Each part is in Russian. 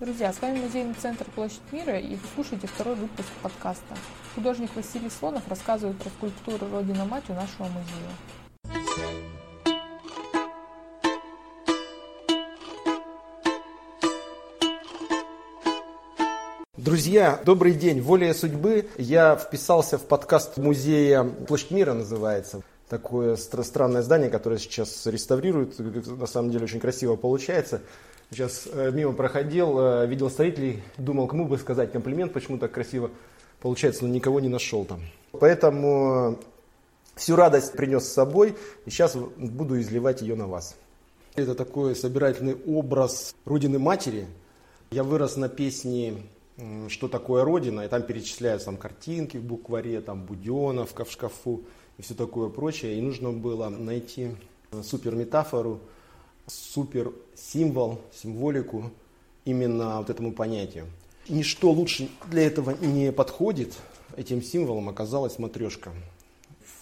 Друзья, с вами музейный центр «Площадь мира» и вы слушаете второй выпуск подкаста. Художник Василий Слонов рассказывает про скульптуру «Родина-мать» у нашего музея. Друзья, добрый день. Волей судьбы я вписался в подкаст музея «Площадь мира» называется. Такое стра- странное здание, которое сейчас реставрируют. На самом деле очень красиво получается. Сейчас э, мимо проходил, э, видел строителей, думал, кому бы сказать комплимент, почему так красиво получается, но никого не нашел там. Поэтому э, всю радость принес с собой, и сейчас буду изливать ее на вас. Это такой собирательный образ Родины Матери. Я вырос на песне «Что такое Родина?» и там перечисляются там, картинки в букваре, там Буденовка в шкафу и все такое прочее. И нужно было найти э, суперметафору, супер символ, символику именно вот этому понятию. Ничто лучше для этого не подходит. Этим символом оказалась матрешка.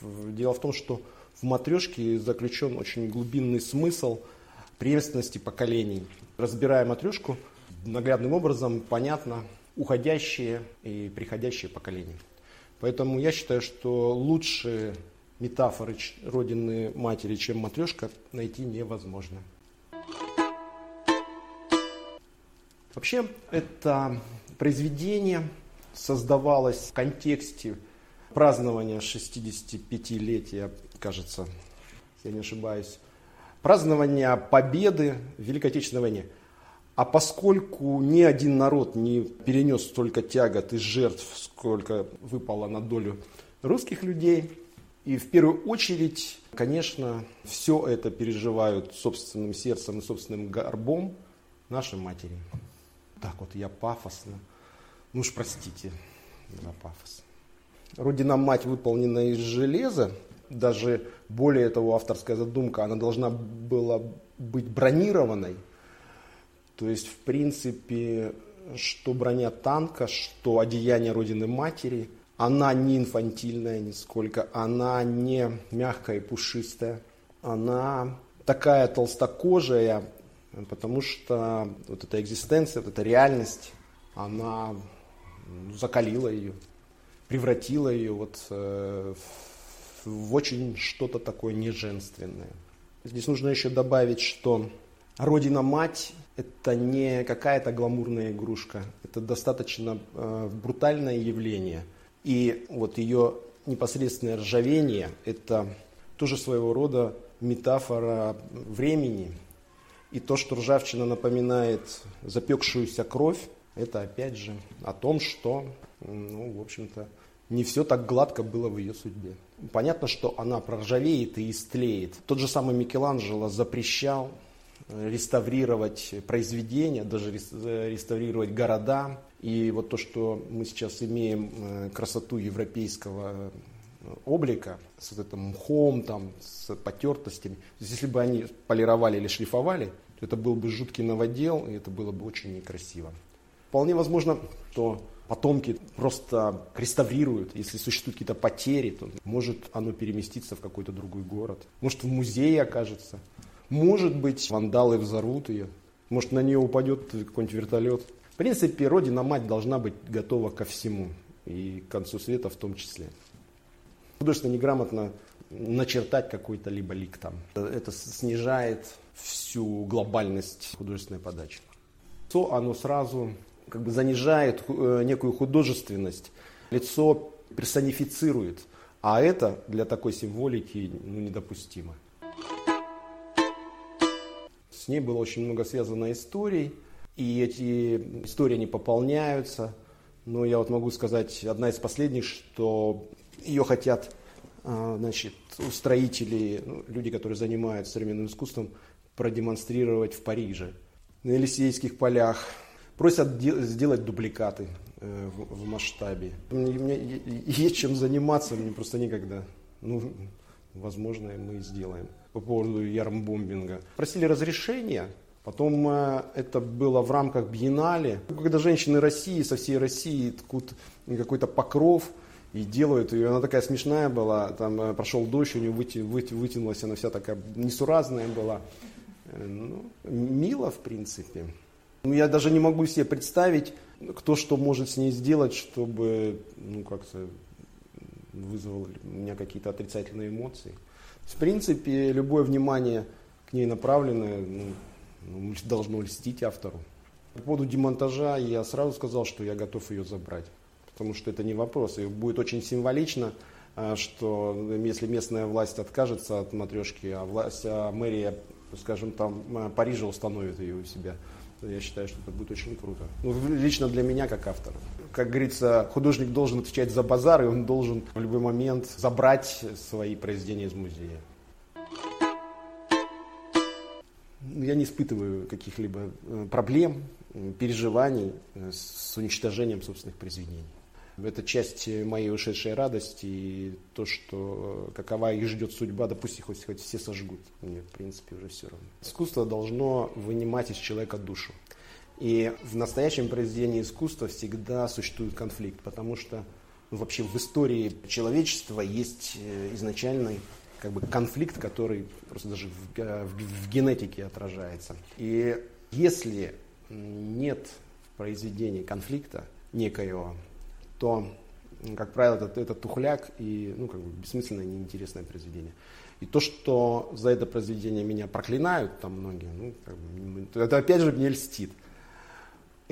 Дело в том, что в матрешке заключен очень глубинный смысл преемственности поколений. Разбирая матрешку, наглядным образом понятно уходящие и приходящие поколения. Поэтому я считаю, что лучше метафоры родины матери, чем матрешка, найти невозможно. Вообще, это произведение создавалось в контексте празднования 65-летия, кажется, я не ошибаюсь, празднования победы в Великой Отечественной войне. А поскольку ни один народ не перенес столько тягот и жертв, сколько выпало на долю русских людей, и в первую очередь, конечно, все это переживают собственным сердцем и собственным горбом наши матери. Так вот я пафосно. Ну уж простите за пафос. Родина-мать выполнена из железа. Даже более того, авторская задумка, она должна была быть бронированной. То есть, в принципе, что броня танка, что одеяние Родины Матери, она не инфантильная нисколько, она не мягкая и пушистая, она такая толстокожая, потому что вот эта экзистенция, вот эта реальность, она закалила ее, превратила ее вот э, в, в очень что-то такое неженственное. Здесь нужно еще добавить, что Родина-мать – это не какая-то гламурная игрушка, это достаточно э, брутальное явление. И вот ее непосредственное ржавение – это тоже своего рода метафора времени. И то, что ржавчина напоминает запекшуюся кровь, это опять же о том, что, ну, в общем-то, не все так гладко было в ее судьбе. Понятно, что она проржавеет и истлеет. Тот же самый Микеланджело запрещал реставрировать произведения, даже э, реставрировать города. И вот то, что мы сейчас имеем э, красоту европейского э, облика с вот этим мхом, там, с потертостями. То есть, если бы они полировали или шлифовали, то это был бы жуткий новодел, и это было бы очень некрасиво. Вполне возможно, что потомки просто реставрируют, если существуют какие-то потери, то может оно переместиться в какой-то другой город. Может в музее окажется. Может быть вандалы взорвут ее. Может на нее упадет какой-нибудь вертолет. В принципе, Родина-мать должна быть готова ко всему. И к концу света в том числе. Художественно неграмотно начертать какой-то либо лик там. Это снижает всю глобальность художественной подачи. Лицо, оно сразу как бы занижает э, некую художественность. Лицо персонифицирует. А это для такой символики ну, недопустимо. С ней было очень много связано историй. И эти истории не пополняются. Но я вот могу сказать, одна из последних, что ее хотят а, значит, устроители, ну, люди, которые занимаются современным искусством, продемонстрировать в Париже. На Елисейских полях просят де- сделать дубликаты э, в, масштабе. Мне е- есть чем заниматься, мне просто некогда. Ну, возможно, мы и сделаем. По поводу ярмбомбинга. Просили разрешения, потом э, это было в рамках биеннале. Когда женщины России, со всей России ткут какой-то покров, и делают ее. Она такая смешная была, там э, прошел дождь, у нее выти, выти- вытянулась, она вся такая несуразная была. Э, Ну, мило, в принципе. Ну, я даже не могу себе представить, кто что может с ней сделать, чтобы ну, как-то вызвало у меня какие-то отрицательные эмоции. В принципе, любое внимание к ней направленное ну, ну, должно льстить автору. По поводу демонтажа я сразу сказал, что я готов ее забрать, потому что это не вопрос. И будет очень символично, а, что если местная власть откажется от матрешки, а, власть, а мэрия, скажем, там а, Парижа установит ее у себя, я считаю, что это будет очень круто. Ну, лично для меня, как автора. Как говорится, художник должен отвечать за базар, и он должен в любой момент забрать свои произведения из музея. Я не испытываю каких-либо э, проблем, переживаний э, с уничтожением собственных произведений. Это часть моей ушедшей радости и то, что э, какова их ждет судьба, их хоть, хоть все сожгут. Мне, в принципе, уже все равно. Искусство должно вынимать из человека душу. И в настоящем произведении искусства всегда существует конфликт, потому что ну, вообще в истории человечества есть э, изначальный как бы, конфликт, который просто даже в, в, в генетике отражается. И если нет в произведении конфликта некоего, то, как правило, это, это тухляк и ну, как бы бессмысленное, неинтересное произведение. И то, что за это произведение меня проклинают там многие, ну, как бы, это опять же мне льстит.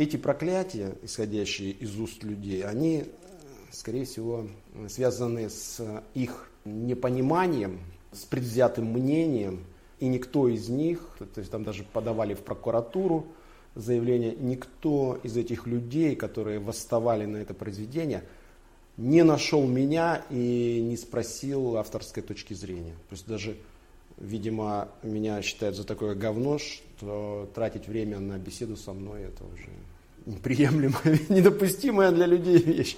Эти проклятия, исходящие из уст людей, они, скорее всего, связаны с их непониманием, с предвзятым мнением, и никто из них, то есть там даже подавали в прокуратуру, заявление, никто из этих людей, которые восставали на это произведение, не нашел меня и не спросил авторской точки зрения. То есть даже, видимо, меня считают за такое говно, что тратить время на беседу со мной это уже неприемлемая, недопустимая для людей вещь.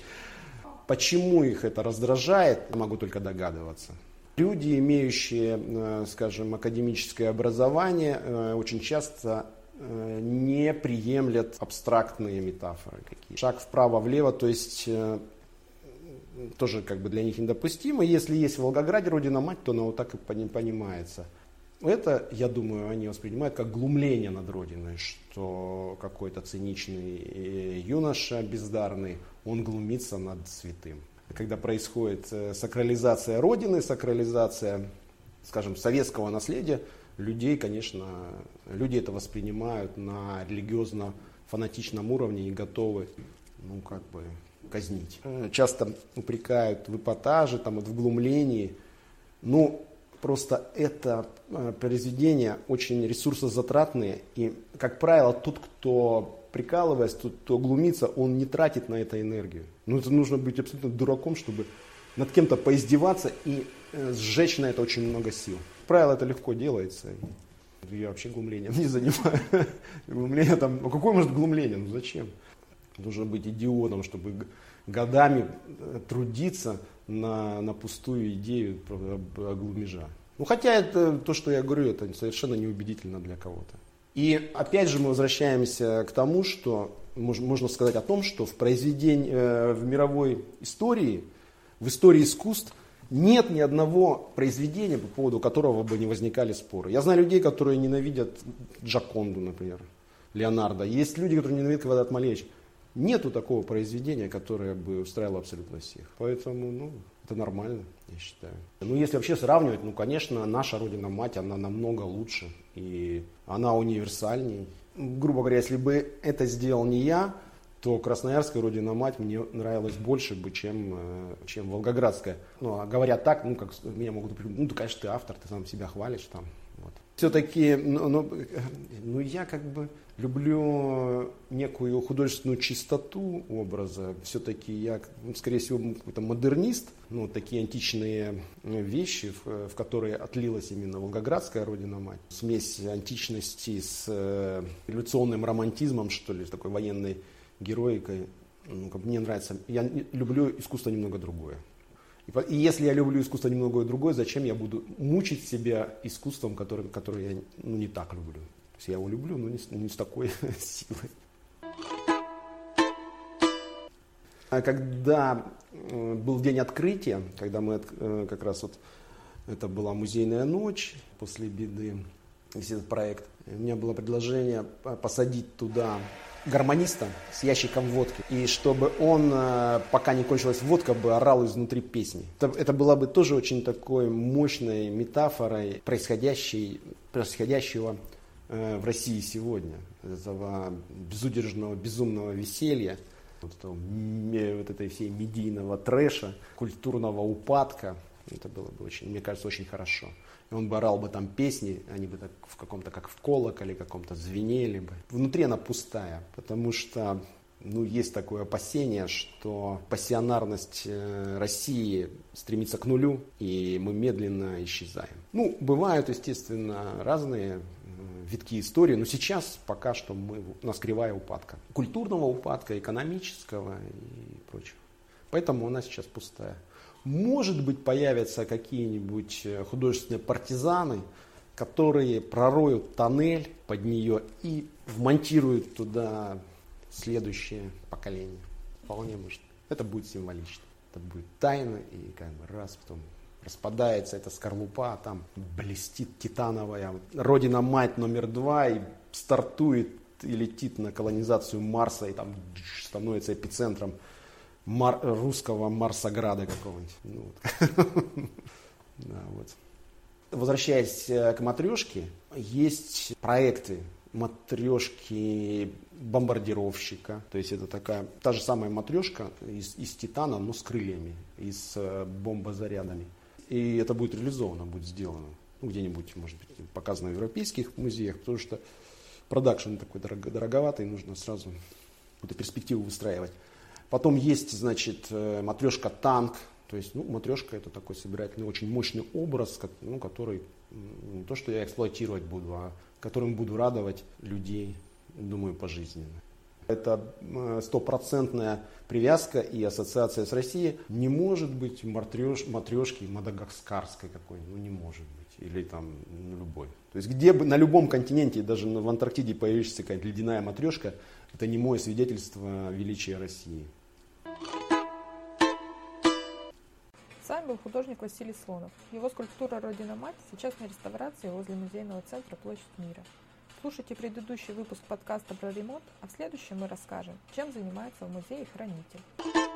Почему их это раздражает, могу только догадываться. Люди, имеющие, э, скажем, академическое образование, э, очень часто Э, не приемлят абстрактные метафоры какие. Шаг вправо-влево, то есть тоже как бы для них недопустимо. Если есть в Волгограде Родина Мать, то она вот так и понимается. Это, я думаю, они воспринимают как глумление над Родиной, что какой-то циничный э, юноша бездарный, он глумится над святым. Когда происходит сакрализация Родины, сакрализация, скажем, советского наследия, людей, конечно, люди это воспринимают на религиозно-фанатичном уровне и готовы, ну, как бы, казнить. Часто упрекают в эпатаже, там, в глумлении. Ну, просто это э, произведения очень ресурсозатратные. И, как правило, тот, кто прикалываясь, тот, кто глумится, он не тратит на это энергию. Ну, это нужно быть абсолютно дураком, чтобы над кем-то поиздеваться и э, сжечь на это очень много сил правило, это легко делается. Я вообще глумлением не занимаюсь. Глумление там, ну какое может глумление, ну зачем? Нужно быть идиотом, чтобы годами э, трудиться на, на пустую идею глумежа. Ну хотя это то, что я говорю, это совершенно неубедительно для кого-то. И опять же мы возвращаемся к тому, что можно сказать о том, что в произведении, э, в мировой истории, в истории искусств нет ни одного произведения, по поводу которого бы не возникали споры. Я знаю людей, которые ненавидят Джаконду, например, Леонардо. Есть люди, которые ненавидят Квадрат Малевич. Нету такого произведения, которое бы устраивало абсолютно всех. Поэтому, ну, это нормально, я считаю. Ну, если вообще сравнивать, ну, конечно, наша Родина-Мать, она намного лучше. И она универсальней. Грубо говоря, если бы это сделал не я, то Красноярская родина мать мне нравилась больше бы, чем, э, чем Волгоградская. Ну, а говорят так, ну, как меня могут ну, ты, конечно, ты автор, ты сам себя хвалишь там. Все-таки, ну, ну, ну, я как бы люблю некую художественную чистоту образа. Все-таки я, ну, скорее всего, какой-то модернист. Ну, такие античные вещи, в, в которые отлилась именно Волгоградская родина-мать. Смесь античности с э, революционным романтизмом, что ли, такой военной героикой. Ну, мне нравится. Я люблю искусство немного другое. И, если я люблю искусство немного другое, зачем я буду мучить себя искусством, которое, которое я ну, не так люблю? То есть я его люблю, но не, не с такой силой. А когда э, был день открытия, когда мы э, как раз вот это была музейная ночь после беды, весь этот проект. У меня было предложение посадить туда гармониста с ящиком водки, и чтобы он, э, пока не кончилась водка, бы орал изнутри песни. Это, это была бы тоже очень такой мощной метафорой происходящей, происходящего э, в России сегодня, этого безудержного, безумного веселья, вот, этого, вот этой всей медийного трэша, культурного упадка. Это было бы очень, мне кажется, очень хорошо. Он бы орал бы там песни, они бы так в каком-то, как в колоколе каком-то звенели бы. Внутри она пустая, потому что ну, есть такое опасение, что пассионарность э, России стремится к нулю, и мы медленно исчезаем. Ну, бывают, естественно, разные витки истории, но сейчас пока что мы, у нас кривая упадка. Культурного упадка, экономического и прочего. Поэтому она сейчас пустая. Может быть, появятся какие-нибудь э, художественные партизаны, которые пророют тоннель под нее и вмонтируют туда следующее поколение. Вполне может. Это будет символично. Это будет тайна и как бы раз, потом распадается эта скорлупа, а там блестит титановая родина-мать номер два и стартует и летит на колонизацию Марса и там становится эпицентром мар- русского Марсограда какого-нибудь. Ну, вот. да, вот. Возвращаясь э, к матрешке, есть проекты матрешки бомбардировщика. То есть это такая, та же самая матрешка из, из титана, но с крыльями и с э, бомбозарядами. И это будет реализовано, будет сделано. Ну, где-нибудь, может быть, показано в европейских музеях, потому что продакшн такой дорого, дороговатый, нужно сразу какую-то перспективу выстраивать. Потом есть, значит, э, матрешка танк. То есть, ну, матрешка это такой собирательный, очень мощный образ, ну, который не то, что я эксплуатировать буду, а которым буду радовать людей, думаю, пожизненно. Это э, стопроцентная привязка и ассоциация с Россией. Не может быть матреш, матрешки мадагаскарской какой, ну не может быть. Или там любой. То есть где бы на любом континенте, даже в Антарктиде появишься какая-то ледяная матрешка, это не мое свидетельство величия России. С вами был художник Василий Слонов. Его скульптура «Родина-мать» сейчас на реставрации возле музейного центра «Площадь мира». Слушайте предыдущий выпуск подкаста про ремонт, а в следующем мы расскажем, чем занимается в музее хранитель.